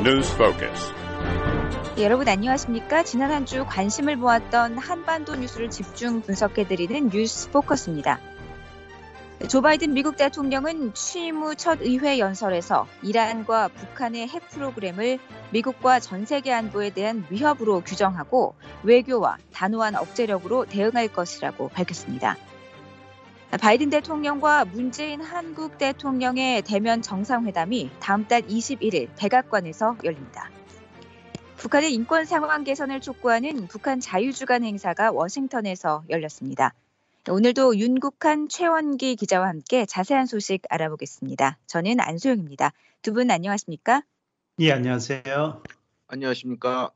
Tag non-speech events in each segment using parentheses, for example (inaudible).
News Focus. 네, 여러분 안녕하십니까? 지난 한 주 관심을 모았던 한반도 뉴스를 집중 분석해드리는 뉴스 포커스입니다. 조 바이든 미국 대통령은 취임 후 첫 의회 연설에서 이란과 북한의 핵 프로그램을 미국과 전 세계 안보에 대한 위협으로 규정하고 외교와 단호한 억제력으로 대응할 것이라고 밝혔습니다. 바이든 대통령과 문재인 한국 대통령의 대면 정상회담이 다음 달 21일 백악관에서 열립니다. 북한의 인권 상황 개선을 촉구하는 북한 자유주간 행사가 워싱턴에서 열렸습니다. 오늘도 윤국한 최원기 기자와 함께 자세한 소식 알아보겠습니다. 저는 안소영입니다. 두 분 안녕하십니까? 예, 안녕하세요. 안녕하십니까?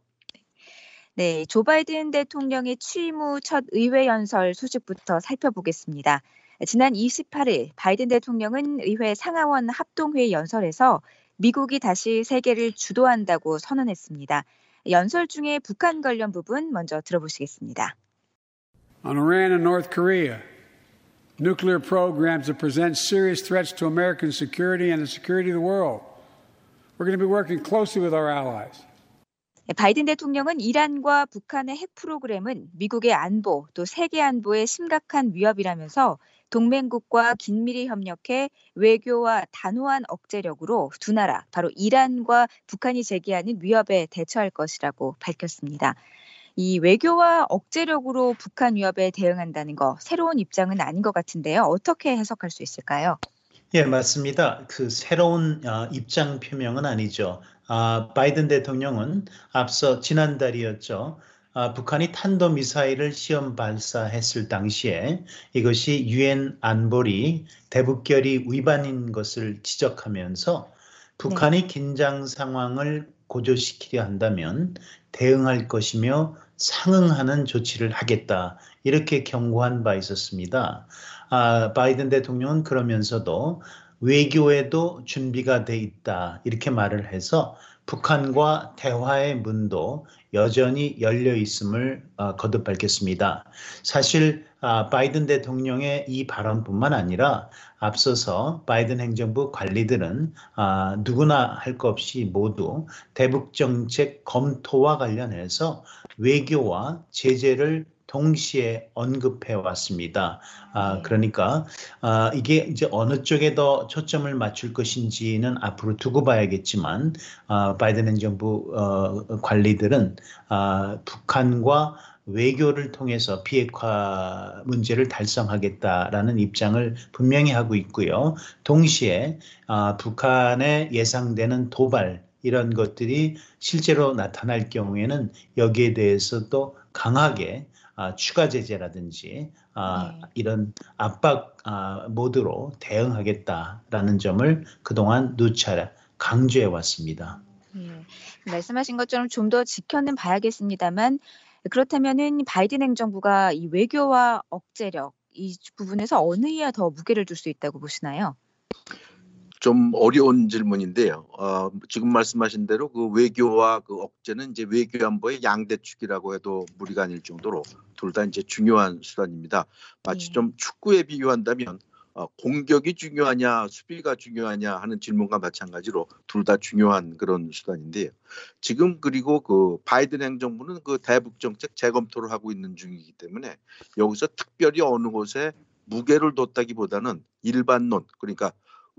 네, 조 바이든 대통령의 취임 후 첫 의회 연설 소식부터 살펴보겠습니다. 지난 28일 바이든 대통령은 의회 상하원 합동회의 연설에서 미국이 다시 세계를 주도한다고 선언했습니다. 연설 중에 북한 관련 부분 먼저 들어보시겠습니다. On Iran and North Korea, nuclear programs that present serious threats to American security and the security of the world. We're going to be working closely with our allies. 바이든 대통령은 이란과 북한의 핵 프로그램은 미국의 안보 또 세계 안보에 심각한 위협이라면서 동맹국과 긴밀히 협력해 외교와 단호한 억제력으로 두 나라 바로 이란과 북한이 제기하는 위협에 대처할 것이라고 밝혔습니다. 이 외교와 억제력으로 북한 위협에 대응한다는 거 새로운 입장은 아닌 것 같은데요. 어떻게 해석할 수 있을까요? 예, 맞습니다. 그 새로운 어, 입장 표명은 아니죠. 아, 바이든 대통령은 앞서 지난달이었죠. 아, 북한이 탄도 미사일을 시험 발사했을 당시에 이것이 유엔 안보리 대북결의 위반인 것을 지적하면서 북한이 네. 긴장 상황을 고조시키려 한다면 대응할 것이며 상응하는 조치를 하겠다 이렇게 경고한 바 있었습니다. 아, 바이든 대통령은 그러면서도 외교에도 준비가 돼 있다 이렇게 말을 해서 북한과 대화의 문도 여전히 열려 있음을 어, 거듭 밝혔습니다. 사실 아, 바이든 대통령의 이 발언뿐만 아니라 앞서서 바이든 행정부 관리들은 아, 누구나 할 것 없이 모두 대북 정책 검토와 관련해서 외교와 제재를 동시에 언급해 왔습니다. 아, 네. 그러니까 아, 이게 이제 어느 쪽에 더 초점을 맞출 것인지는 앞으로 두고 봐야겠지만 아, 바이든 행정부 어, 관리들은 아, 북한과 외교를 통해서 비핵화 문제를 달성하겠다라는 입장을 분명히 하고 있고요. 동시에 아, 북한의 예상되는 도발 이런 것들이 실제로 나타날 경우에는 여기에 대해서 또 강하게 아, 추가 제재라든지 아, 네. 이런 압박 아, 모드로 대응하겠다라는 점을 그동안 누차 강조해 왔습니다. 네. 말씀하신 것처럼 좀 더 지켜는 봐야겠습니다만 그렇다면은 바이든 행정부가 이 외교와 억제력 이 부분에서 어느 이야 더 무게를 둘 수 있다고 보시나요? 좀 어려운 질문인데요. 어, 지금 말씀하신 대로 그 외교와 그 억제는 이제 외교 안보의 양대축이라고 해도 무리가 아닐 정도로 둘 다 이제 중요한 수단입니다. 마치 네. 좀 축구에 비유한다면 어, 공격이 중요하냐 수비가 중요하냐 하는 질문과 마찬가지로 둘 다 중요한 그런 수단인데요. 지금 그리고 그 바이든 행정부는 그 대북 정책 재검토를 하고 있는 중이기 때문에 여기서 특별히 어느 곳에 무게를 뒀다기보다는 일반론 그러니까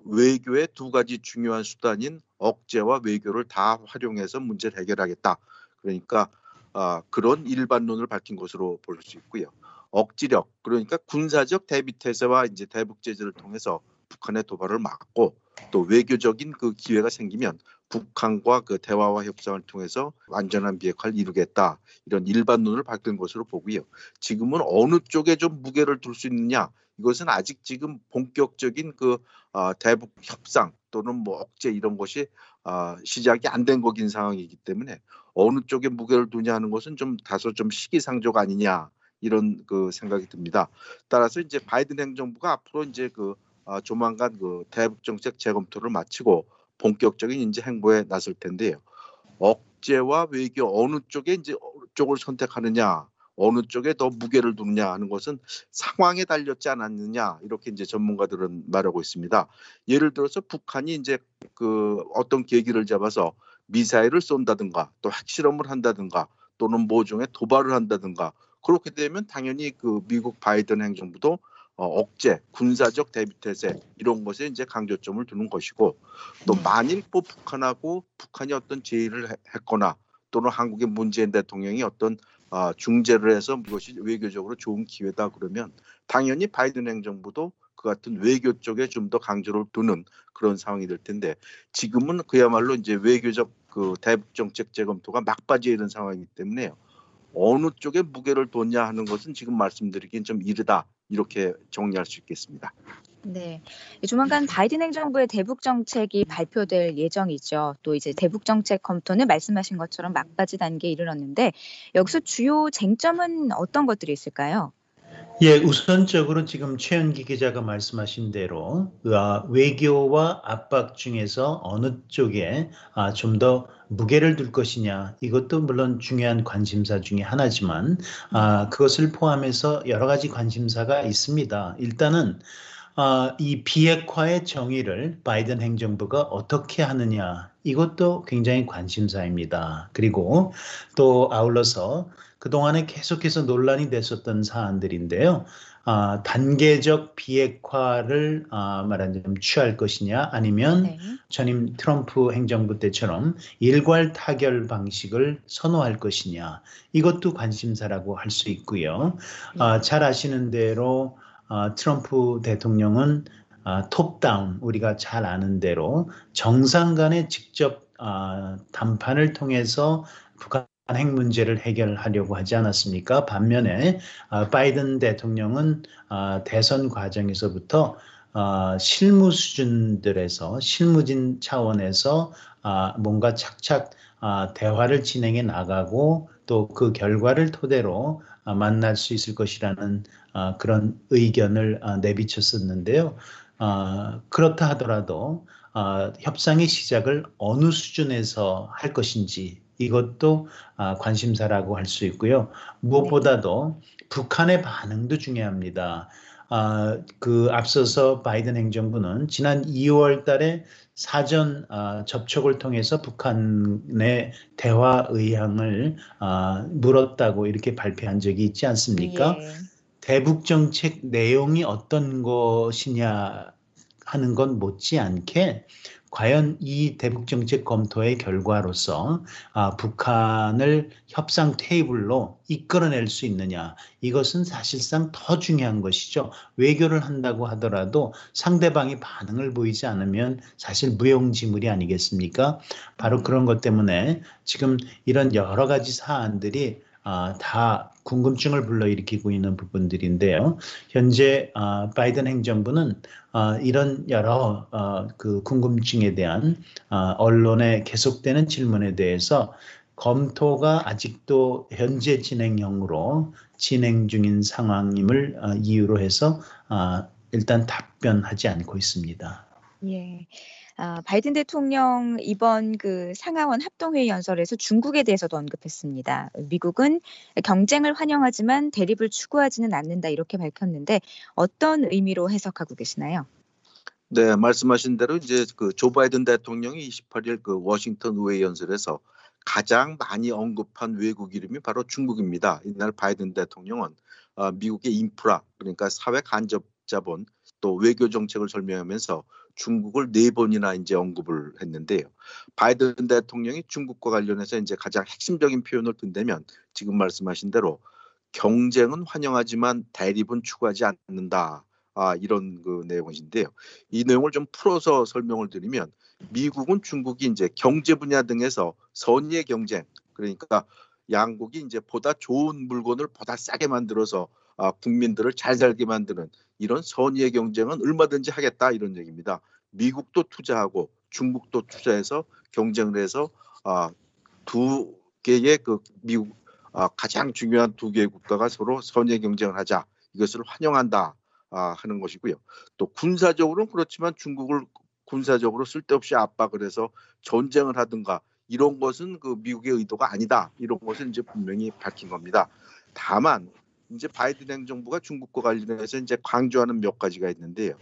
외교의 두 가지 중요한 수단인 억제와 외교를 다 활용해서 문제를 해결하겠다. 그러니까 아, 그런 일반론을 밝힌 것으로 볼 수 있고요. 억지력 그러니까 군사적 대비 태세와 이제 대북 제재를 통해서 북한의 도발을 막고 또 외교적인 그 기회가 생기면 북한과 그 대화와 협상을 통해서 완전한 비핵화를 이루겠다 이런 일반론을 밝힌 것으로 보고요. 지금은 어느 쪽에 좀 무게를 둘 수 있느냐 이것은 아직 지금 본격적인 그 어, 대북 협상 또는 뭐 억제 이런 것이 어, 시작이 안 된 거긴 상황이기 때문에 어느 쪽에 무게를 두냐 하는 것은 좀 다소 좀 시기상조가 아니냐 이런 그 생각이 듭니다. 따라서 이제 바이든 행정부가 앞으로 이제 그 어, 조만간 그 대북 정책 재검토를 마치고 본격적인 인제 행보에 나설 텐데요. 억제와 외교 어느 쪽에 이제 쪽을 선택하느냐 어느 쪽에 더 무게를 두느냐 하는 것은 상황에 달렸지 않았느냐 이렇게 이제 전문가들은 말하고 있습니다. 예를 들어서 북한이 이제 그 어떤 계기를 잡아서 미사일을 쏜다든가 또 핵실험을 한다든가 또는 모종의 도발을 한다든가 그렇게 되면 당연히 그 미국 바이든 행정부도 어, 억제, 군사적 대비태세 이런 것에 이제 강조점을 두는 것이고 또 네. 만일 뭐 북한하고 북한이 어떤 제의를 해- 했거나 또는 한국의 문재인 대통령이 어떤 아, 중재를 해서 이것이 외교적으로 좋은 기회다 그러면 당연히 바이든 행정부도 그 같은 외교 쪽에 좀 더 강조를 두는 그런 상황이 될 텐데 지금은 그야말로 이제 외교적 그 대북 정책 재검토가 막바지에 이른 상황이기 때문에요. 어느 쪽에 무게를 뒀냐 하는 것은 지금 말씀드리긴 좀 이르다 이렇게 정리할 수 있겠습니다. 네. 조만간 바이든 행정부의 대북 정책이 발표될 예정이죠. 또 이제 대북 정책 검토는 말씀하신 것처럼 막바지 단계에 이르렀는데 여기서 주요 쟁점은 어떤 것들이 있을까요? 예, 우선적으로 지금 최현기 기자가 말씀하신 대로 아, 외교와 압박 중에서 어느 쪽에 아, 좀더 무게를 둘 것이냐 이것도 물론 중요한 관심사 중에 하나지만 아, 그것을 포함해서 여러 가지 관심사가 있습니다. 일단은 아, 이 비핵화의 정의를 바이든 행정부가 어떻게 하느냐 이것도 굉장히 관심사입니다. 그리고 또 아울러서 그동안에 계속해서 논란이 됐었던 사안들인데요. 아, 단계적 비핵화를 아, 말하자면 취할 것이냐 아니면 네. 전임 트럼프 행정부 때처럼 일괄 타결 방식을 선호할 것이냐 이것도 관심사라고 할 수 있고요. 아, 잘 아시는 대로 아, 트럼프 대통령은 아, 톱다운 우리가 잘 아는 대로 정상 간의 직접 아, 담판을 통해서 북한 핵 문제를 해결하려고 하지 않았습니까? 반면에 아, 바이든 대통령은 아, 대선 과정에서부터 아, 실무 수준들에서 실무진 차원에서 아, 뭔가 착착 아, 대화를 진행해 나가고 또 그 결과를 토대로 아, 만날 수 있을 것이라는 아, 그런 의견을 아, 내비쳤었는데요. 아, 그렇다 하더라도 아, 협상의 시작을 어느 수준에서 할 것인지 이것도 아, 관심사라고 할 수 있고요. 무엇보다도 북한의 반응도 중요합니다. 아, 그 앞서서 바이든 행정부는 지난 2월 달에 사전 아, 접촉을 통해서 북한의 대화 의향을 아, 물었다고 이렇게 발표한 적이 있지 않습니까? 예. 대북 정책 내용이 어떤 것이냐 하는 건 못지않게 과연 이 대북 정책 검토의 결과로서 아, 북한을 협상 테이블로 이끌어낼 수 있느냐 이것은 사실상 더 중요한 것이죠. 외교를 한다고 하더라도 상대방이 반응을 보이지 않으면 사실 무용지물이 아니겠습니까? 바로 그런 것 때문에 지금 이런 여러 가지 사안들이 아, 다 궁금증을 불러일으키고 있는 부분들인데요. 현재 아, 바이든 행정부는 아, 이런 여러 어, 그 궁금증에 대한 아, 언론의 계속되는 질문에 대해서 검토가 아직도 현재 진행형으로 진행 중인 상황임을 아, 이유로 해서 아, 일단 답변하지 않고 있습니다. 예. 아, 바이든 대통령 이번 그 상하원 합동회의 연설에서 중국에 대해서도 언급했습니다. 미국은 경쟁을 환영하지만 대립을 추구하지는 않는다 이렇게 밝혔는데 어떤 의미로 해석하고 계시나요? 네, 말씀하신 대로 이제 그 조 바이든 대통령이 28일 그 워싱턴 의회 연설에서 가장 많이 언급한 외국 이름이 바로 중국입니다. 이날 바이든 대통령은 어, 미국의 인프라 그러니까 사회 간접 자본 또 외교 정책을 설명하면서 중국을 네 번이나 이제 언급을 했는데요. 바이든 대통령이 중국과 관련해서 이제 가장 핵심적인 표현을 든다면 지금 말씀하신 대로 경쟁은 환영하지만 대립은 추구하지 않는다. 아, 이런 그 내용인데요. 이 내용을 좀 풀어서 설명을 드리면 미국은 중국이 이제 경제 분야 등에서 선의의 경쟁 그러니까 양국이 이제 보다 좋은 물건을 보다 싸게 만들어서 아, 국민들을 잘 살게 만드는 이런 선의의 경쟁은 얼마든지 하겠다 이런 얘기입니다. 미국도 투자하고 중국도 투자해서 경쟁을 해서 아, 두 개의 그 미국 아, 가장 중요한 두 개의 국가가 서로 선의 경쟁을 하자 이것을 환영한다 아, 하는 것이고요. 또 군사적으로는 그렇지만 중국을 군사적으로 쓸데없이 압박을 해서 전쟁을 하든가 이런 것은 그 미국의 의도가 아니다 이런 것을 이제 분명히 밝힌 겁니다. 다만 이제 바이든 행정부가 중국과 관련해서 이제 강조하는 몇 가지가 있는데요.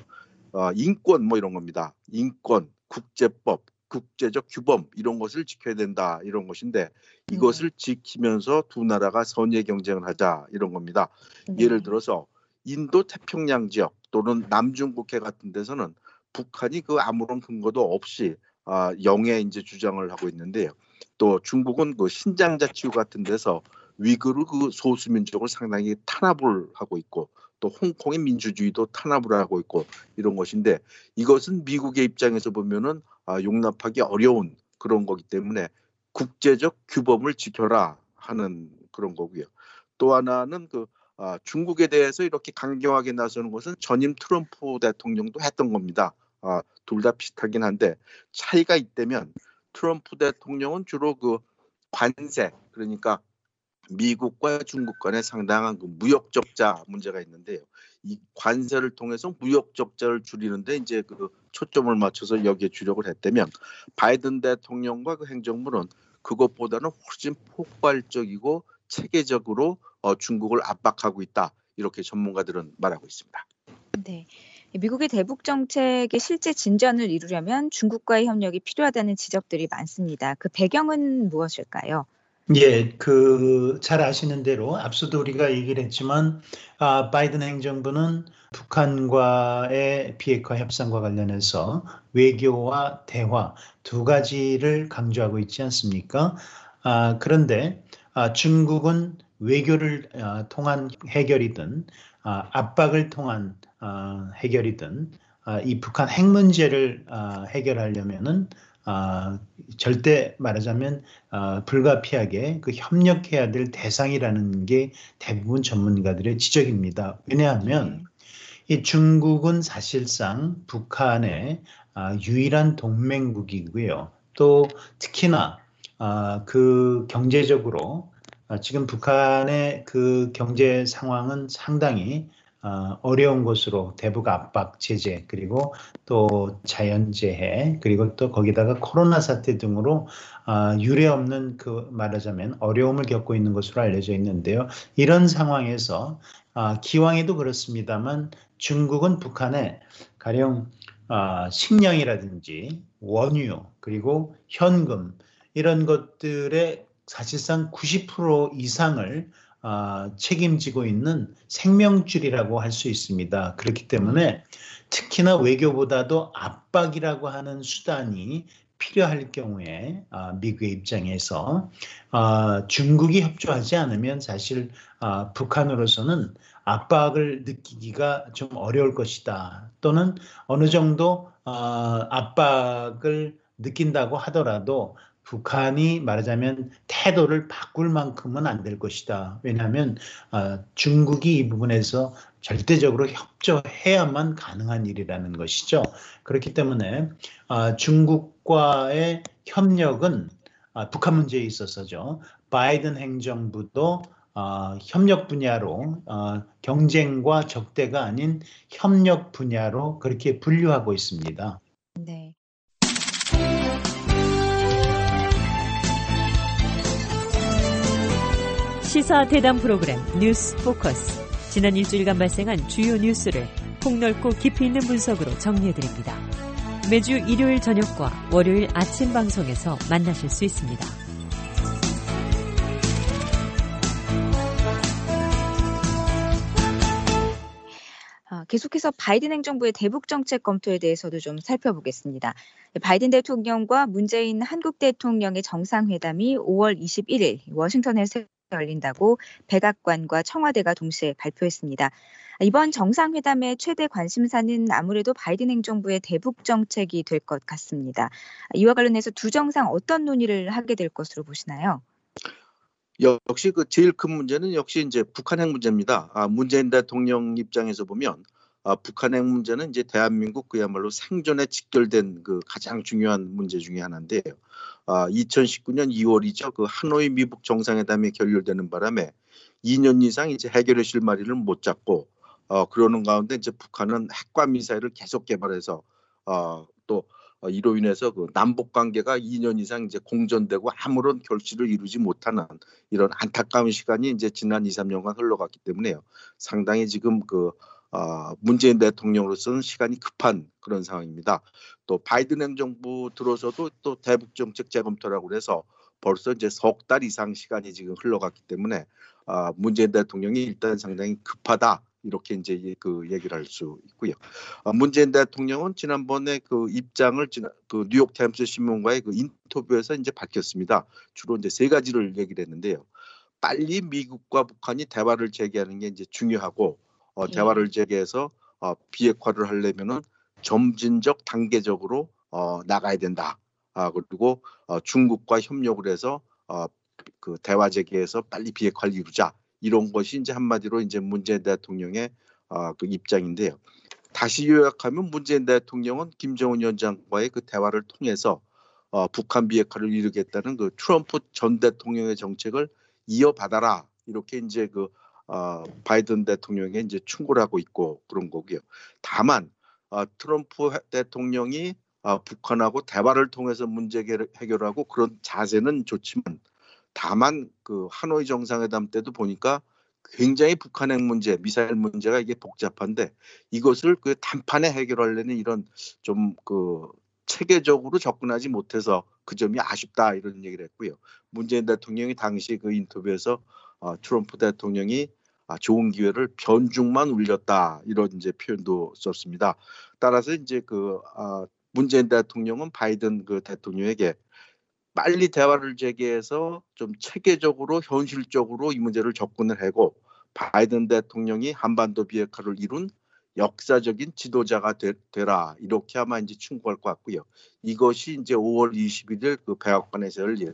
어, 인권 뭐 이런 겁니다. 인권, 국제법, 국제적 규범 이런 것을 지켜야 된다 이런 것인데 이것을 지키면서 두 나라가 선의 경쟁을 하자 이런 겁니다. 네. 예를 들어서 인도 태평양 지역 또는 남중국해 같은 데서는 북한이 그 아무런 근거도 없이 아, 영해 이제 주장을 하고 있는데요. 또 중국은 그 신장 자치구 같은 데서 위구르 그 소수 민족을 상당히 탄압을 하고 있고 또 홍콩의 민주주의도 탄압을 하고 있고 이런 것인데 이것은 미국의 입장에서 보면은 아, 용납하기 어려운 그런 거기 때문에 국제적 규범을 지켜라 하는 그런 거고요. 또 하나는 그 아, 중국에 대해서 이렇게 강경하게 나서는 것은 전임 트럼프 대통령도 했던 겁니다. 아, 둘 다 비슷하긴 한데 차이가 있다면 트럼프 대통령은 주로 그 관세 그러니까 미국과 중국 간에 상당한 그 무역 적자 문제가 있는데요. 이 관세를 통해서 무역 적자를 줄이는데 이제 그 초점을 맞춰서 여기에 주력을 했다면 바이든 대통령과 그 행정부는 그것보다는 훨씬 폭발적이고 체계적으로 어, 중국을 압박하고 있다 이렇게 전문가들은 말하고 있습니다. 네. 미국의 대북 정책의 실제 진전을 이루려면 중국과의 협력이 필요하다는 지적들이 많습니다. 그 배경은 무엇일까요? 예, 그 잘 아시는 대로 앞서도 우리가 얘기를 했지만 아, 바이든 행정부는 북한과의 비핵화 협상과 관련해서 외교와 대화 두 가지를 강조하고 있지 않습니까? 아, 그런데 아, 중국은 외교를 아, 통한 해결이든 아, 압박을 통한 아, 해결이든 아, 이 북한 핵 문제를 아, 해결하려면은 아, 절대 말하자면 어, 불가피하게 그 협력해야 될 대상이라는 게 대부분 전문가들의 지적입니다. 왜냐하면 이 중국은 사실상 북한의 아, 유일한 동맹국이고요. 또 특히나 아, 그 경제적으로 아, 지금 북한의 그 경제 상황은 상당히 어, 어려운 것으로 대북 압박 제재 그리고 또 자연재해 그리고 또 거기다가 코로나 사태 등으로 어, 유례 없는 그 말하자면 어려움을 겪고 있는 것으로 알려져 있는데요. 이런 상황에서 어, 기왕에도 그렇습니다만 중국은 북한에 가령 어, 식량이라든지 원유 그리고 현금 이런 것들의 사실상 90% 이상을 어, 책임지고 있는 생명줄이라고 할 수 있습니다. 그렇기 때문에 특히나 외교보다도 압박이라고 하는 수단이 필요할 경우에 어, 미국의 입장에서 어, 중국이 협조하지 않으면 사실 어, 북한으로서는 압박을 느끼기가 좀 어려울 것이다. 또는 어느 정도 어, 압박을 느낀다고 하더라도 북한이 말하자면 태도를 바꿀 만큼은 안 될 것이다. 왜냐하면 어, 중국이 이 부분에서 절대적으로 협조해야만 가능한 일이라는 것이죠. 그렇기 때문에 어, 중국과의 협력은 어, 북한 문제에 있어서죠. 바이든 행정부도 어, 협력 분야로 어, 경쟁과 적대가 아닌 협력 분야로 그렇게 분류하고 있습니다. 네. 시사 대담 프로그램 뉴스 포커스. 지난 일주일간 발생한 주요 뉴스를 폭넓고 깊이 있는 분석으로 정리해드립니다. 매주 일요일 저녁과 월요일 아침 방송에서 만나실 수 있습니다. 아, 계속해서 바이든 행정부의 대북 정책 검토에 대해서도 좀 살펴보겠습니다. 바이든 대통령과 문재인 한국 대통령의 정상회담이 5월 21일 워싱턴에서 열린다고 백악관과 청와대가 동시에 발표했습니다. 이번 정상회담의 최대 관심사는 아무래도 바이든 행정부의 대북 정책이 될 것 같습니다. 이와 관련해서 두 정상 어떤 논의를 하게 될 것으로 보시나요? 역시 그 제일 큰 문제는 역시 이제 북한 핵 문제입니다. 아, 문재인 대통령 입장에서 보면 아, 북한 핵 문제는 이제 대한민국 그야말로 생존에 직결된 그 가장 중요한 문제 중의 하나인데요. 아, 2019년 2월이죠. 그 하노이 미북 정상회담이 결렬되는 바람에 2년 이상 이제 해결의 실마리를 못 잡고 어, 그러는 가운데 이제 북한은 핵과 미사일을 계속 개발해서 어, 또 어, 이로 인해서 그 남북 관계가 2년 이상 이제 공전되고 아무런 결실을 이루지 못하는 이런 안타까운 시간이 이제 지난 2, 3년간 흘러갔기 때문에요. 상당히 지금 그 어, 문재인 대통령으로서는 시간이 급한 그런 상황입니다. 또 바이든 행정부 들어서도 또 대북 정책 재검토라고 해서 벌써 이제 석 달 이상 시간이 지금 흘러갔기 때문에 아, 문재인 대통령이 일단 상당히 급하다 이렇게 이제 그 얘기를 할 수 있고요. 아, 문재인 대통령은 지난번에 그 입장을 그 뉴욕 타임스 신문과의 그 인터뷰에서 이제 밝혔습니다. 주로 이제 세 가지를 얘기를 했는데요. 빨리 미국과 북한이 대화를 재개하는 게 이제 중요하고 어, 예. 대화를 재개해서 어, 비핵화를 하려면은 점진적 단계적으로 어, 나가야 된다. 아, 그리고 어, 중국과 협력을 해서 어, 그 대화 재개해서 빨리 비핵화를 이루자. 이런 것이 이제 한마디로 이제 문재인 대통령의 어, 그 입장인데요. 다시 요약하면 문재인 대통령은 김정은 위원장과의 그 대화를 통해서 어, 북한 비핵화를 이루겠다는 그 트럼프 전 대통령의 정책을 이어받아라 이렇게 이제 그 어, 바이든 대통령에 이제 충고를 하고 있고 그런 거고요. 다만 어, 트럼프 대통령이 어, 북한하고 대화를 통해서 문제 해결하고 그런 자세는 좋지만 다만 그 하노이 정상회담 때도 보니까 굉장히 북한 핵 문제, 미사일 문제가 이게 복잡한데 이것을 그 단판에 해결하려는 이런 좀 그 체계적으로 접근하지 못해서 그 점이 아쉽다 이런 얘기를 했고요. 문재인 대통령이 당시 그 인터뷰에서 어, 트럼프 대통령이 아, 좋은 기회를 변죽만 울렸다 이런 이제 표현도 썼습니다. 따라서 이제 그 아, 문재인 대통령은 바이든 그 대통령에게 빨리 대화를 재개해서 좀 체계적으로 현실적으로 이 문제를 접근을 하고 바이든 대통령이 한반도 비핵화를 이룬 역사적인 지도자가 되, 라 이렇게 아마 이제 충고할 것 같고요. 이것이 이제 5월 21일 그 백악관에서 열릴 어,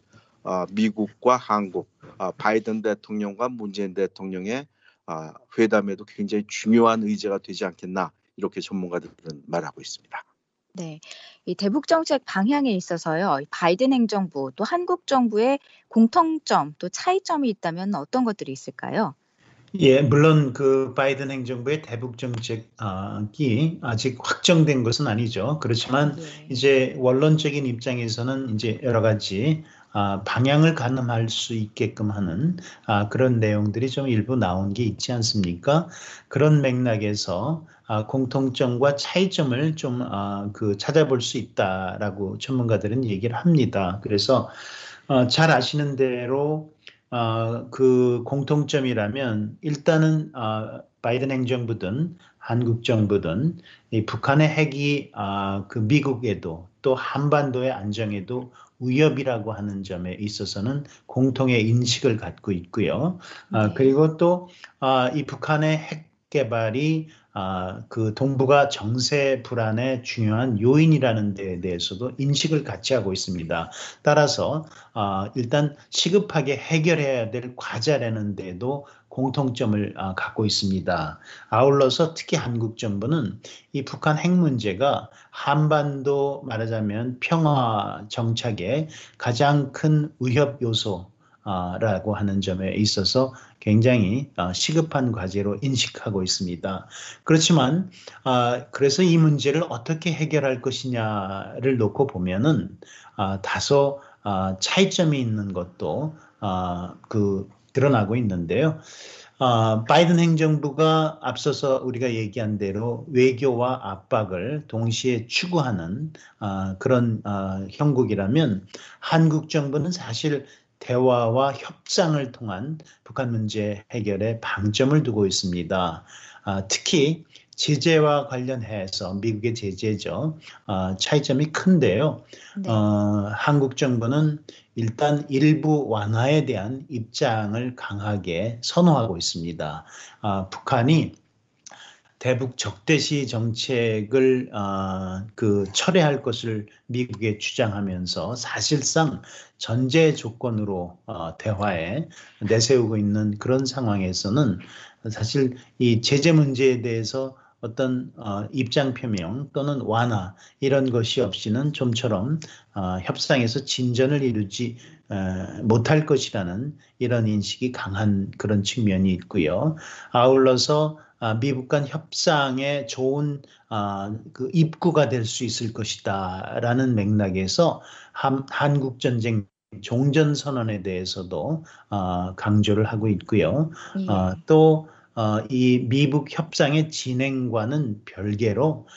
미국과 한국 어, 바이든 대통령과 문재인 대통령의 어, 회담에도 굉장히 중요한 의제가 되지 않겠나 이렇게 전문가들은 말하고 있습니다. 네. 이 대북 정책 방향에 있어서요. 바이든 행정부 또 한국 정부의 공통점 또 차이점이 있다면 어떤 것들이 있을까요? 예, 물론 그 바이든 행정부의 대북 정책이 아직 확정된 것은 아니죠. 그렇지만 네. 이제 원론적인 입장에서는 이제 여러 가지 아, 방향을 가늠할 수 있게끔 하는 아, 그런 내용들이 좀 일부 나온 게 있지 않습니까? 그런 맥락에서 아, 공통점과 차이점을 좀 그 찾아볼 수 있다라고 전문가들은 얘기를 합니다. 그래서 어, 잘 아시는 대로 그 공통점이라면 일단은 바이든 행정부든 한국 정부든 북한의 핵이 그 미국에도 또 한반도의 안정에도 위협이라고 하는 점에 있어서는 공통의 인식을 갖고 있고요. 아, 네. 그리고 또이 아, 북한의 핵 개발이 아, 그 동북아 정세 불안의 중요한 요인이라는 데에 대해서도 인식을 같이 하고 있습니다. 따라서 아, 일단 시급하게 해결해야 될 과제라는 데도 공통점을 아, 갖고 있습니다. 아울러서 특히 한국 정부는 이 북한 핵 문제가 한반도 말하자면 평화 정착의 가장 큰 위협 요소 라고 하는 점에 있어서 굉장히 어, 시급한 과제로 인식하고 있습니다. 그렇지만 아, 그래서 이 문제를 어떻게 해결할 것이냐를 놓고 보면은 아, 다소 아, 차이점이 있는 것도 그 드러나고 있는데요. 어, 바이든 행정부가 앞서서 우리가 얘기한 대로 외교와 압박을 동시에 추구하는 어, 그런 어, 형국이라면 한국 정부는 사실 대화와 협상을 통한 북한 문제 해결에 방점을 두고 있습니다. 아, 특히 제재와 관련해서 미국의 제재죠. 어, 차이점이 큰데요. 네. 어, 한국 정부는 일단 일부 완화에 대한 입장을 강하게 선호하고 있습니다. 어, 북한이 대북 적대시 정책을 어, 그 철회할 것을 미국에 주장하면서 사실상 전제 조건으로 어, 대화에 내세우고 있는 그런 상황에서는 사실 이 제재 문제에 대해서 어떤 어, 입장 표명 또는 완화 이런 것이 없이는 좀처럼 어, 협상에서 진전을 이루지 어, 못할 것이라는 이런 인식이 강한 그런 측면이 있고요. 아울러서 아, 미국 간 협상에 좋은 아, 그 입구가 될 수 있을 것이다라는 맥락에서 한, 한국 전쟁 종전 선언에 대해서도 어, 강조를 하고 있고요. 예. 어, 또 어, 이 미북 협상의 진행과는 별개로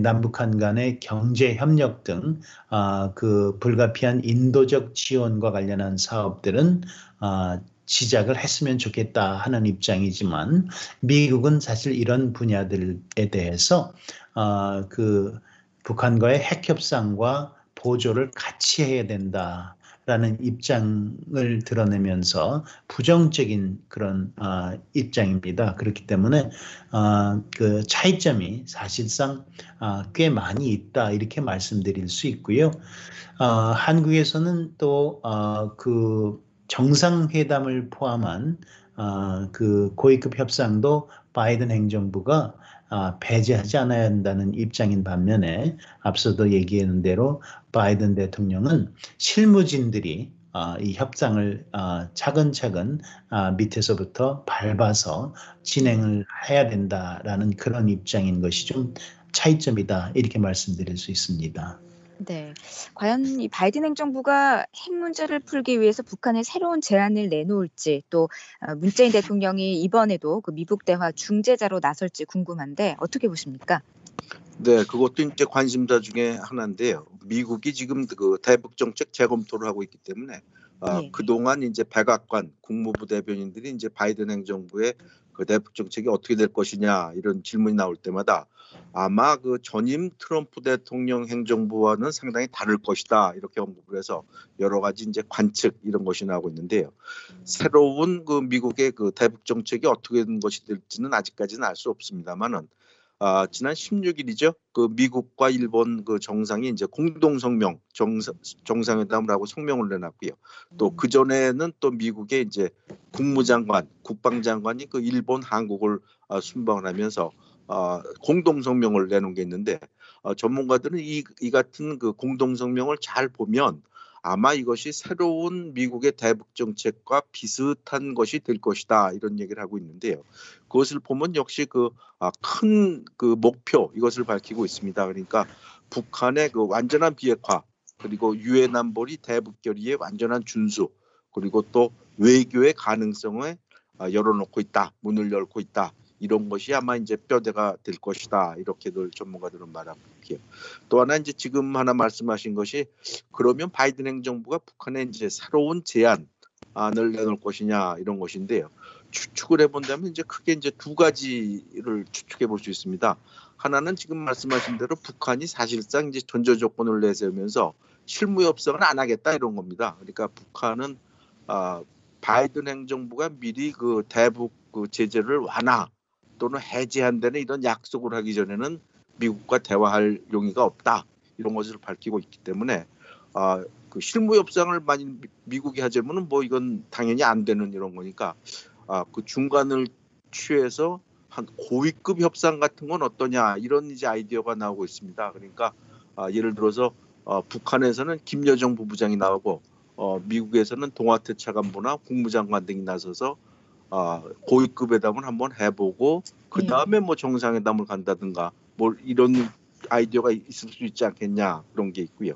남북한 간의 경제 협력 등, 아, 그 불가피한 인도적 지원과 관련한 사업들은 아, 시작을 했으면 좋겠다 하는 입장이지만 미국은 사실 이런 분야들에 대해서 아, 그 북한과의 핵 협상과 보조를 같이 해야 된다. 라는 입장을 드러내면서 부정적인 그런 어, 입장입니다. 그렇기 때문에 어, 그 차이점이 사실상 어, 꽤 많이 있다 이렇게 말씀드릴 수 있고요. 한국에서는 또그 정상회담을 포함한 그 고위급 협상도 바이든 행정부가 아, 배제하지 않아야 한다는 입장인 반면에 앞서도 얘기한 대로 바이든 대통령은 실무진들이 아, 이 협상을 아, 차근차근 밑에서부터 밟아서 진행을 해야 된다라는 그런 입장인 것이 좀 차이점이다 이렇게 말씀드릴 수 있습니다. 네. 과연 이 바이든 행정부가 핵 문제를 풀기 위해서 북한에 새로운 제안을 내놓을지 또 어, 문재인 (laughs) 대통령이 이번에도 그 미북 대화 중재자로 나설지 궁금한데 어떻게 보십니까? 네, 그것도 이제 관심사 중에 하나인데요. 미국이 지금 그 대북 정책 재검토를 하고 있기 때문에 아, 네. 그동안 이제 백악관 국무부 대변인들이 이제 바이든 행정부의 그 대북 정책이 어떻게 될 것이냐 이런 질문이 나올 때마다 아마 그 전임 트럼프 대통령 행정부와는 상당히 다를 것이다 이렇게 언급을 해서 여러 가지 이제 관측 이런 것이 나오고 있는데요. 새로운 그 미국의 그 대북 정책이 어떻게 된 것이 될지는 아직까지는 알 수 없습니다만은 아, 지난 16일이죠. 그 미국과 일본 그 정상이 이제 공동 성명 정상, 정상회담을 하고 성명을 내놨고요. 또그 음. 전에는 또 미국의 이제 국무장관, 국방장관이 그 일본, 한국을 아, 순방을 하면서 아, 공동 성명을 내놓은 게 있는데 아, 전문가들은 이, 이 같은 그 공동 성명을 잘 보면 아마 이것이 새로운 미국의 대북 정책과 비슷한 것이 될 것이다 이런 얘기를 하고 있는데요. 그것을 보면 역시 그큰그 아, 그 목표 이것을 밝히고 있습니다. 그러니까 북한의 그 완전한 비핵화 그리고 유엔 안보리 대북 결의의 완전한 준수 그리고 또 외교의 가능성을 아, 열어놓고 있다 문을 열고 있다 이런 것이 아마 이제 뼈대가 될 것이다 이렇게들 전문가들은 말하고 있고요. 또 하나 이제 지금 하나 말씀하신 것이 그러면 바이든 행정부가 북한에 이제 새로운 제안을 내놓을 것이냐 이런 것인데요. 추측을 해본다면 이제 크게 이제 두 가지를 추측해 볼 수 있습니다. 하나는 지금 말씀하신 대로 북한이 사실상 이제 전제 조건을 내세우면서 실무 협상을 안 하겠다 이런 겁니다. 그러니까 북한은 아, 바이든 행정부가 미리 그 대북 그 제재를 완화 또는 해제한다는 이런 약속을 하기 전에는 미국과 대화할 용의가 없다 이런 것을 밝히고 있기 때문에 아, 그 실무 협상을 만약 미국이 하자면은 뭐 이건 당연히 안 되는 이런 거니까 아, 그 중간을 취해서 한 고위급 협상 같은 건 어떠냐 이런 이제 아이디어가 나오고 있습니다. 그러니까 아, 예를 들어서 어, 북한에서는 김여정 부부장이 나오고 어, 미국에서는 동아태 차관보나 국무장관 등이 나서서 어, 고위급 회담을 한번 해보고 그 네. 다음에 뭐 정상회담을 간다든가 뭐 이런 아이디어가 있을 수 있지 않겠냐 그런 게 있고요.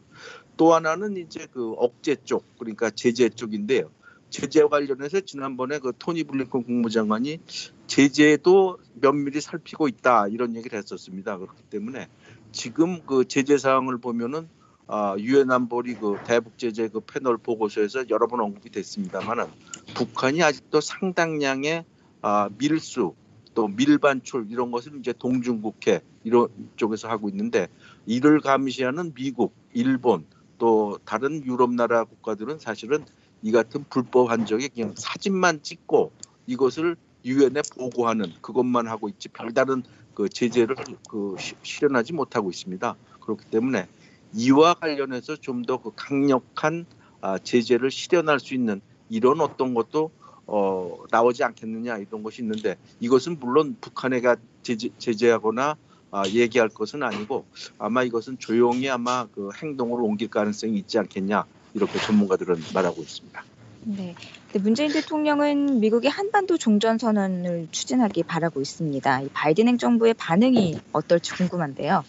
또 하나는 이제 그 억제 쪽 그러니까 제재 쪽인데요. 제재 관련해서 지난번에 그 토니 블링컨 국무장관이 제재도 면밀히 살피고 있다 이런 얘기를 했었습니다. 그렇기 때문에 지금 그 제재 사항을 보면은 아, 유엔 안보리 그 대북 제재 그 패널 보고서에서 여러 번 언급이 됐습니다만은 북한이 아직도 상당량의 아, 밀수 또 밀반출 이런 것을 이제 동중국해 이런 쪽에서 하고 있는데 이를 감시하는 미국, 일본 또 다른 유럽 나라 국가들은 사실은 이 같은 불법 한적에 그냥 사진만 찍고 이것을 유엔에 보고하는 그것만 하고 있지 별다른 그 제재를 그 실현하지 못하고 있습니다. 그렇기 때문에 이와 관련해서 좀 더 그 강력한 아, 제재를 실현할 수 있는 이런 어떤 것도 어, 나오지 않겠느냐 이런 것이 있는데 이것은 물론 북한에가 제재, 제재하거나 아, 얘기할 것은 아니고 아마 이것은 조용히 아마 그 행동으로 옮길 가능성이 있지 않겠냐 이렇게 전문가들은 말하고 있습니다. 네. 문재인 대통령은 미국의 한반도 종전 선언을 추진하기 바라고 있습니다. 바이든 행정부의 반응이 어떨지 궁금한데요.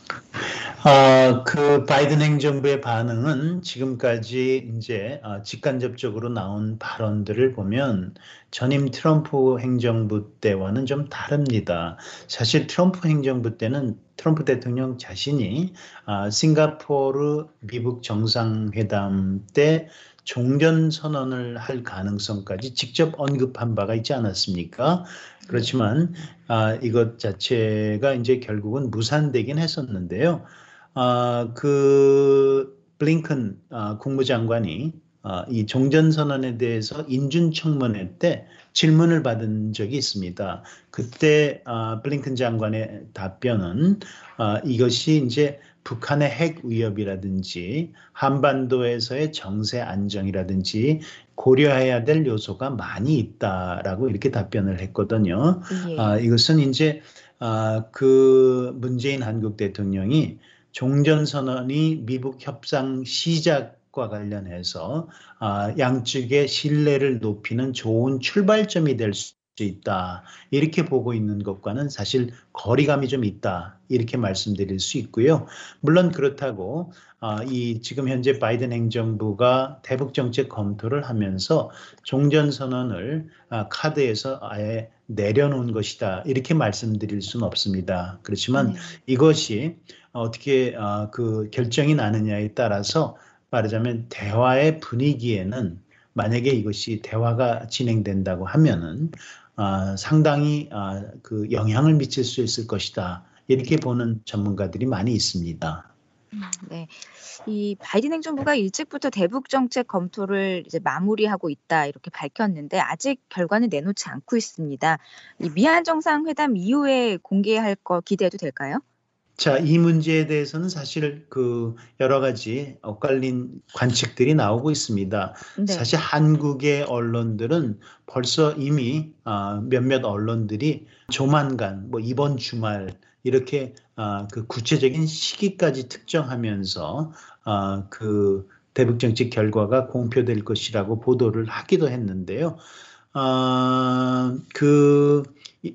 아, 그 바이든 행정부의 반응은 지금까지 이제 아, 직간접적으로 나온 발언들을 보면 전임 트럼프 행정부 때와는 좀 다릅니다. 사실 트럼프 행정부 때는 트럼프 대통령 자신이 아, 싱가포르 미국 정상회담 때 종전 선언을 할 가능성까지 직접 언급한 바가 있지 않았습니까? 그렇지만 아, 이것 자체가 이제 결국은 무산되긴 했었는데요. 아, 그 블링컨 아, 국무장관이 아, 이 종전 선언에 대해서 인준 청문회 때 질문을 받은 적이 있습니다. 그때 아, 블링컨 장관의 답변은 아, 이것이 이제 북한의 핵 위협이라든지 한반도에서의 정세 안정이라든지 고려해야 될 요소가 많이 있다라고 이렇게 답변을 했거든요. 예. 아, 이것은 이제 아, 그 문재인 한국 대통령이 종전선언이 미국 협상 시작 과 관련해서 아, 양측의 신뢰를 높이는 좋은 출발점이 될 수 있다. 이렇게 보고 있는 것과는 사실 거리감이 좀 있다. 이렇게 말씀드릴 수 있고요. 물론 그렇다고 아, 이 지금 현재 바이든 행정부가 대북 정책 검토를 하면서 종전 선언을 아, 카드에서 아예 내려놓은 것이다. 이렇게 말씀드릴 수는 없습니다. 그렇지만 네. 이것이 어떻게 아, 그 결정이 나느냐에 따라서 말하자면 대화의 분위기에는 만약에 이것이 대화가 진행된다고 하면은 아, 상당히 아, 그 영향을 미칠 수 있을 것이다. 이렇게 보는 전문가들이 많이 있습니다. 네. 이 바이든 행정부가 일찍부터 대북 정책 검토를 이제 마무리하고 있다 이렇게 밝혔는데 아직 결과는 내놓지 않고 있습니다. 이 미한 정상회담 이후에 공개할 거 기대해도 될까요? 자, 이 문제에 대해서는 사실 그 여러 가지 엇갈린 관측들이 나오고 있습니다. 네. 사실 한국의 언론들은 벌써 이미 아, 몇몇 언론들이 조만간 뭐 이번 주말 이렇게 아, 그 구체적인 시기까지 특정하면서 아, 그 대북 정책 결과가 공표될 것이라고 보도를 하기도 했는데요. 아, 그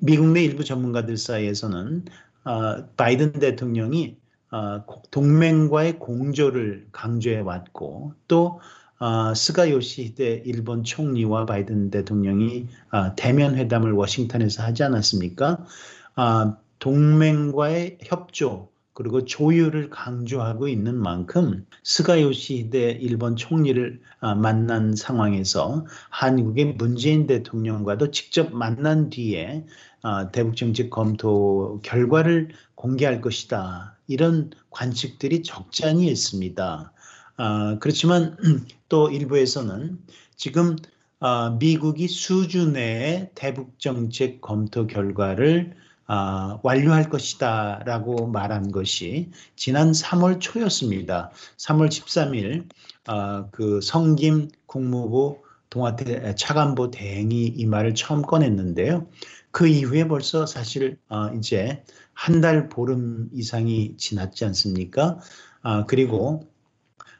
미국 내 일부 전문가들 사이에서는 아, 바이든 대통령이 아, 동맹과의 공조를 강조해 왔고 또 아, 스가 요시히데 일본 총리와 바이든 대통령이 아, 대면 회담을 워싱턴에서 하지 않았습니까? 아, 동맹과의 협조 그리고 조율을 강조하고 있는 만큼 스가 요시히데 일본 총리를 아, 만난 상황에서 한국의 문재인 대통령과도 직접 만난 뒤에 아, 대북 정책 검토 결과를 공개할 것이다. 이런 관측들이 적잖이 있습니다. 아, 그렇지만 (clears throat) 또 일부에서는 지금 아, 미국이 수주 내에 대북 정책 검토 결과를 아, 완료할 것이다 라고 말한 것이 지난 3월 초였습니다. 3월 13일 아, 그 성김 국무부 동아태 차관보 대행이 이 말을 처음 꺼냈는데요. 그 이후에 벌써 사실 아, 이제 한 달 보름 이상이 지났지 않습니까? 아, 그리고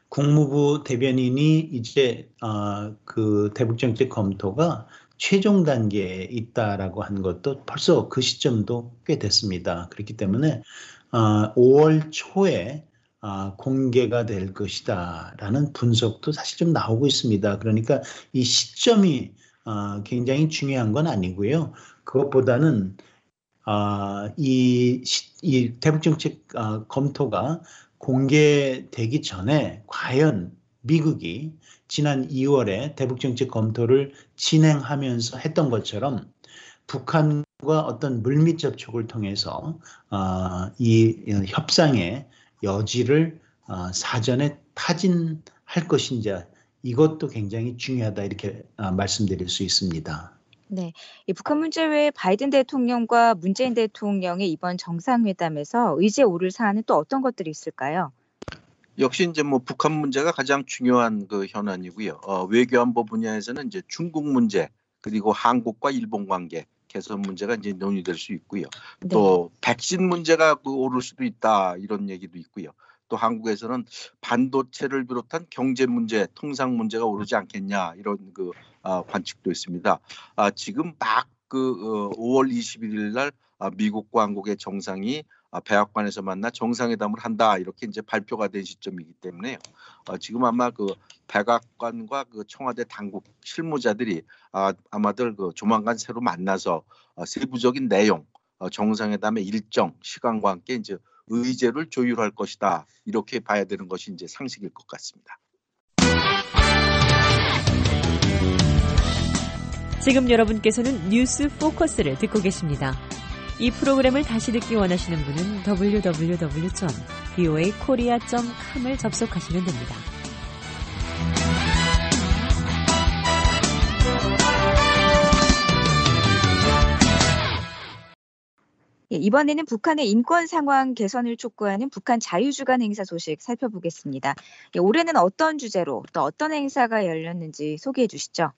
국무부 대변인이 이제 아, 그 대북 정책 검토가 최종 단계에 있다라고 한 것도 벌써 그 시점도 꽤 됐습니다. 그렇기 때문에 아, 5월 초에 아, 공개가 될 것이다라는 분석도 사실 좀 나오고 있습니다. 그러니까 이 시점이 아, 굉장히 중요한 건 아니고요. 그것보다는 아, 이, 시- 이 대북 정책 아, 검토가 공개되기 전에 과연 미국이 지난 2월에 대북 정책 검토를 진행하면서 했던 것처럼 북한과 어떤 물밑 접촉을 통해서 아, 이 협상의 여지를 아, 사전에 타진할 것인지 이것도 굉장히 중요하다 이렇게 아, 말씀드릴 수 있습니다. 네. 이 북한 문제 외에 바이든 대통령과 문재인 대통령의 이번 정상회담에서 의제에 오를 사안은 또 어떤 것들이 있을까요? 역시 이제 뭐 북한 문제가 가장 중요한 그 현안이고요. 어, 외교안보 분야에서는 이제 중국 문제 그리고 한국과 일본 관계 개선 문제가 이제 논의될 수 있고요. 네. 또 백신 문제가 그 오를 수도 있다 이런 얘기도 있고요. 또 한국에서는 반도체를 비롯한 경제 문제, 통상 문제가 오르지 않겠냐 이런 그 아, 관측도 있습니다. 아, 지금 막그 어, 5월 21일 날 아, 미국과 한국의 정상이 아, 백악관에서 만나 정상회담을 한다 이렇게 이제 발표가 된 시점이기 때문에 어, 지금 아마 그 백악관과 그 청와대 당국 실무자들이 아, 아마들 그 조만간 새로 만나서 어, 세부적인 내용 어, 정상회담의 일정 시간과 함께 이제 의제를 조율할 것이다 이렇게 봐야 되는 것이 이제 상식일 것 같습니다. 지금 여러분께서는 뉴스 포커스를 듣고 계십니다. 이 프로그램을 다시 듣기 원하시는 분은 www.voakorea.com을 접속하시면 됩니다. 예, 이번에는 북한의 인권 상황 개선을 촉구하는 북한 자유주간 행사 소식 살펴보겠습니다. 예, 올해는 어떤 주제로 또 어떤 행사가 열렸는지 소개해 주시죠.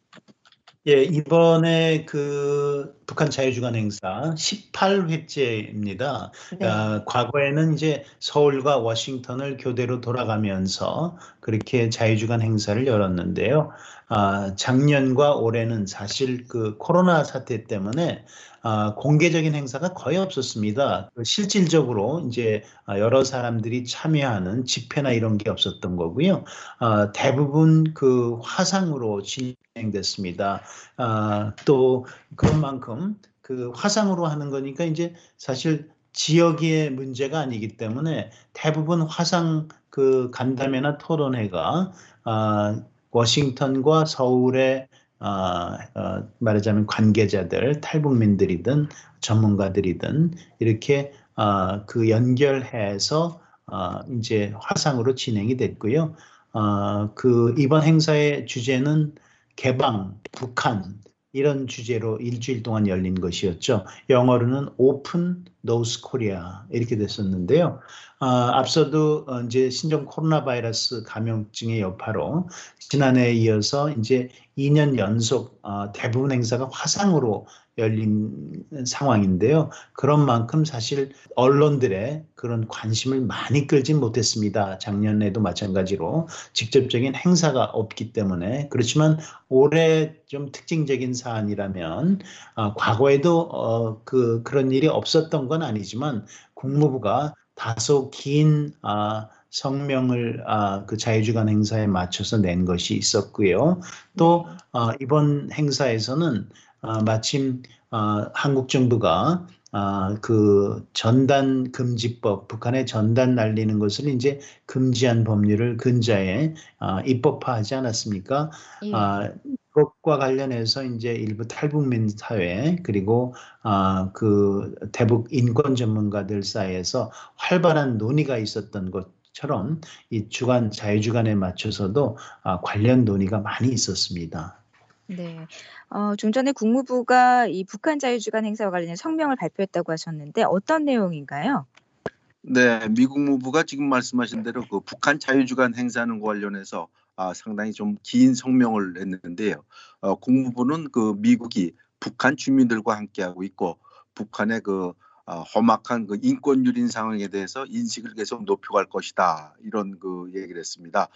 예, 이번에 그 북한 자유주간 행사 18회째입니다. 네. 아, 과거에는 이제 서울과 워싱턴을 교대로 돌아가면서 그렇게 자유주간 행사를 열었는데요. 아, 작년과 올해는 사실 그 코로나 사태 때문에 아, 공개적인 행사가 거의 없었습니다. 그 실질적으로 이제 여러 사람들이 참여하는 집회나 이런 게 없었던 거고요. 아, 대부분 그 화상으로 진 행됐습니다. 아, 또 그런 만큼 그 화상으로 하는 거니까 이제 사실 지역의 문제가 아니기 때문에 대부분 화상 그 간담회나 토론회가 아, 워싱턴과 서울의 어, 어, 말하자면 관계자들, 탈북민들이든 전문가들이든 이렇게 어, 그 연결해서 어, 이제 화상으로 진행이 됐고요. 어, 그 이번 행사의 주제는 개방, 북한 이런 주제로 일주일 동안 열린 것이었죠. 영어로는 Open North Korea 이렇게 됐었는데요. 어, 앞서도 어, 이제 신종 코로나 바이러스 감염증의 여파로 지난해에 이어서 이제 2년 연속 어, 대부분 행사가 화상으로 열린 상황인데요. 그런 만큼 사실 언론들의 그런 관심을 많이 끌진 못했습니다. 작년에도 마찬가지로 직접적인 행사가 없기 때문에 그렇지만 올해 좀 특징적인 사안이라면 어, 과거에도 어, 그 그런 일이 없었던 건 아니지만 국무부가 다소 긴 아, 성명을 아, 그 자유주간 행사에 맞춰서 낸 것이 있었고요. 또 어, 이번 행사에서는 어, 마침 어, 한국 정부가 아, 그 전단 금지법, 북한의 전단 날리는 것을 이제 금지한 법률을 근자에 아, 입법화하지 않았습니까? 예. 아, 그것과 관련해서 이제 일부 탈북민 사회 그리고 아, 그 대북 인권 전문가들 사이에서 활발한 논의가 있었던 것 처럼 이 주간 자유주간에 맞춰서도 아, 관련 논의가 많이 있었습니다. 네. 어, 좀 전에 국무부가 이 북한 자유주간 행사와 관련해 성명을 발표했다고 하셨는데 어떤 내용인가요? 네, 미국 무부가 지금 말씀하신 대로 그 북한 자유주간 행사는 관련해서 아, 상당히 좀 긴 성명을 했는데요. 어, 국무부는 그 미국이 북한 주민들과 함께하고 있고 북한의 그 어, 험악한 그 인권 유린 상황에 대해서 인식을 계속 높여갈 것이다 이런 그 얘기를 했습니다.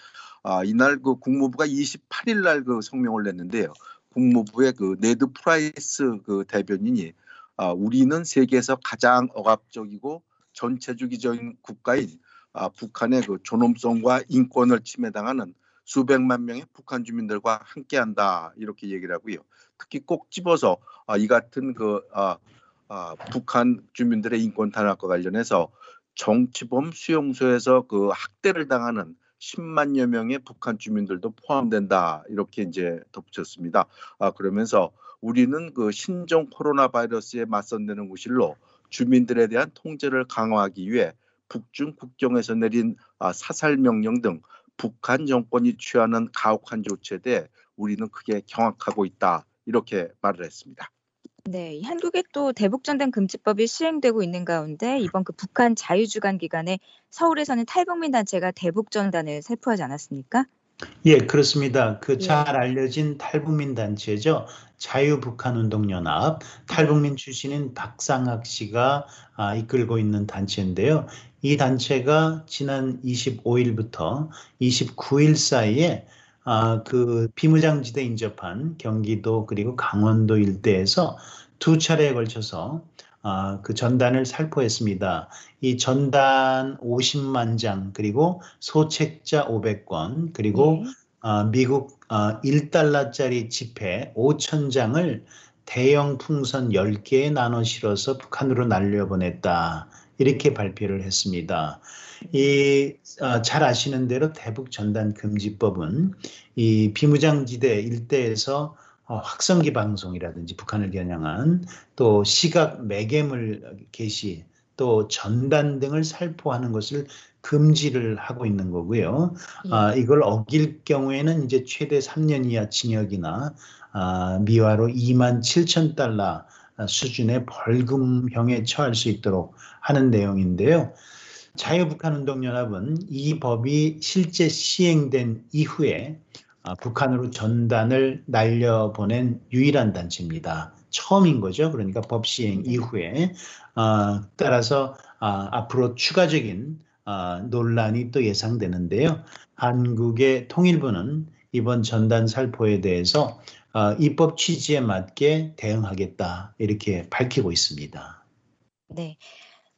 아, 이날 그 국무부가 28일 날 그 성명을 냈는데요. 국무부의 그 네드 프라이스 그 대변인이 아, 우리는 세계에서 가장 억압적이고 전체주의적인 국가인 아, 북한의 그 존엄성과 인권을 침해당하는 수백만 명의 북한 주민들과 함께한다 이렇게 얘기를 하고요. 특히 꼭 집어서 아, 이 같은 그 아, 아, 북한 주민들의 인권 탄압과 관련해서 정치범 수용소에서 그 학대를 당하는 10만여 명의 북한 주민들도 포함된다 이렇게 이제 덧붙였습니다. 아, 그러면서 우리는 그 신종 코로나 바이러스에 맞선되는 구실로 주민들에 대한 통제를 강화하기 위해 북중 국경에서 내린 아, 사살 명령 등 북한 정권이 취하는 가혹한 조치에 대해 우리는 크게 경악하고 있다 이렇게 말을 했습니다. 네, 이 한국에 또 대북전단 금지법이 시행되고 있는 가운데 이번 그 북한 자유주간 기간에 서울에서는 탈북민 단체가 대북전단을 살포하지 않았습니까? 예, 그렇습니다. 그 예. 잘 알려진 탈북민 단체죠. 자유북한운동연합 탈북민 출신인 박상학 씨가 아, 이끌고 있는 단체인데요. 이 단체가 지난 25일부터 29일 사이에 아, 그 비무장지대 인접한 경기도 그리고 강원도 일대에서 두 차례에 걸쳐서 어, 그 전단을 살포했습니다. 이 전단 50만 장 그리고 소책자 500권 그리고 네. 어, 미국 어, 1달러짜리 지폐 5천 장을 대형 풍선 10개에 나눠 실어서 북한으로 날려보냈다. 이렇게 발표를 했습니다. 이, 어, 잘 아시는 대로 대북 전단 금지법은 이 비무장지대 일대에서 어, 확성기 방송이라든지 북한을 겨냥한 또 시각 매개물 게시 또 전단 등을 살포하는 것을 금지를 하고 있는 거고요. 예. 아, 이걸 어길 경우에는 이제 최대 3년 이하 징역이나 아, 미화로 2만 7천 달러 수준의 벌금형에 처할 수 있도록 하는 내용인데요. 자유북한운동연합은 이 법이 실제 시행된 이후에 아, 북한으로 전단을 날려보낸 유일한 단체입니다. 처음인 거죠. 그러니까 법 시행 이후에 아, 따라서 아, 앞으로 추가적인 아, 논란이 또 예상되는데요. 한국의 통일부는 이번 전단 살포에 대해서 아, 입법 취지에 맞게 대응하겠다 이렇게 밝히고 있습니다. 네.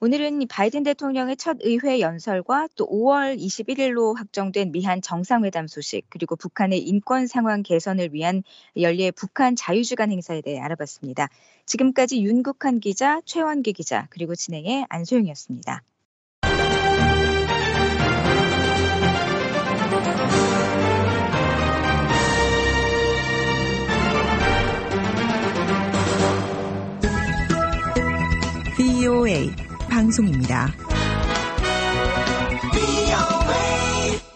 오늘은 이 바이든 대통령의 첫 의회 연설과 또 5월 21일로 확정된 미한 정상회담 소식 그리고 북한의 인권 상황 개선을 위한 연례 북한 자유주간 행사에 대해 알아봤습니다. 지금까지 윤국한 기자, 최원기 기자 그리고 진행의 안소영이었습니다. 방송입니다.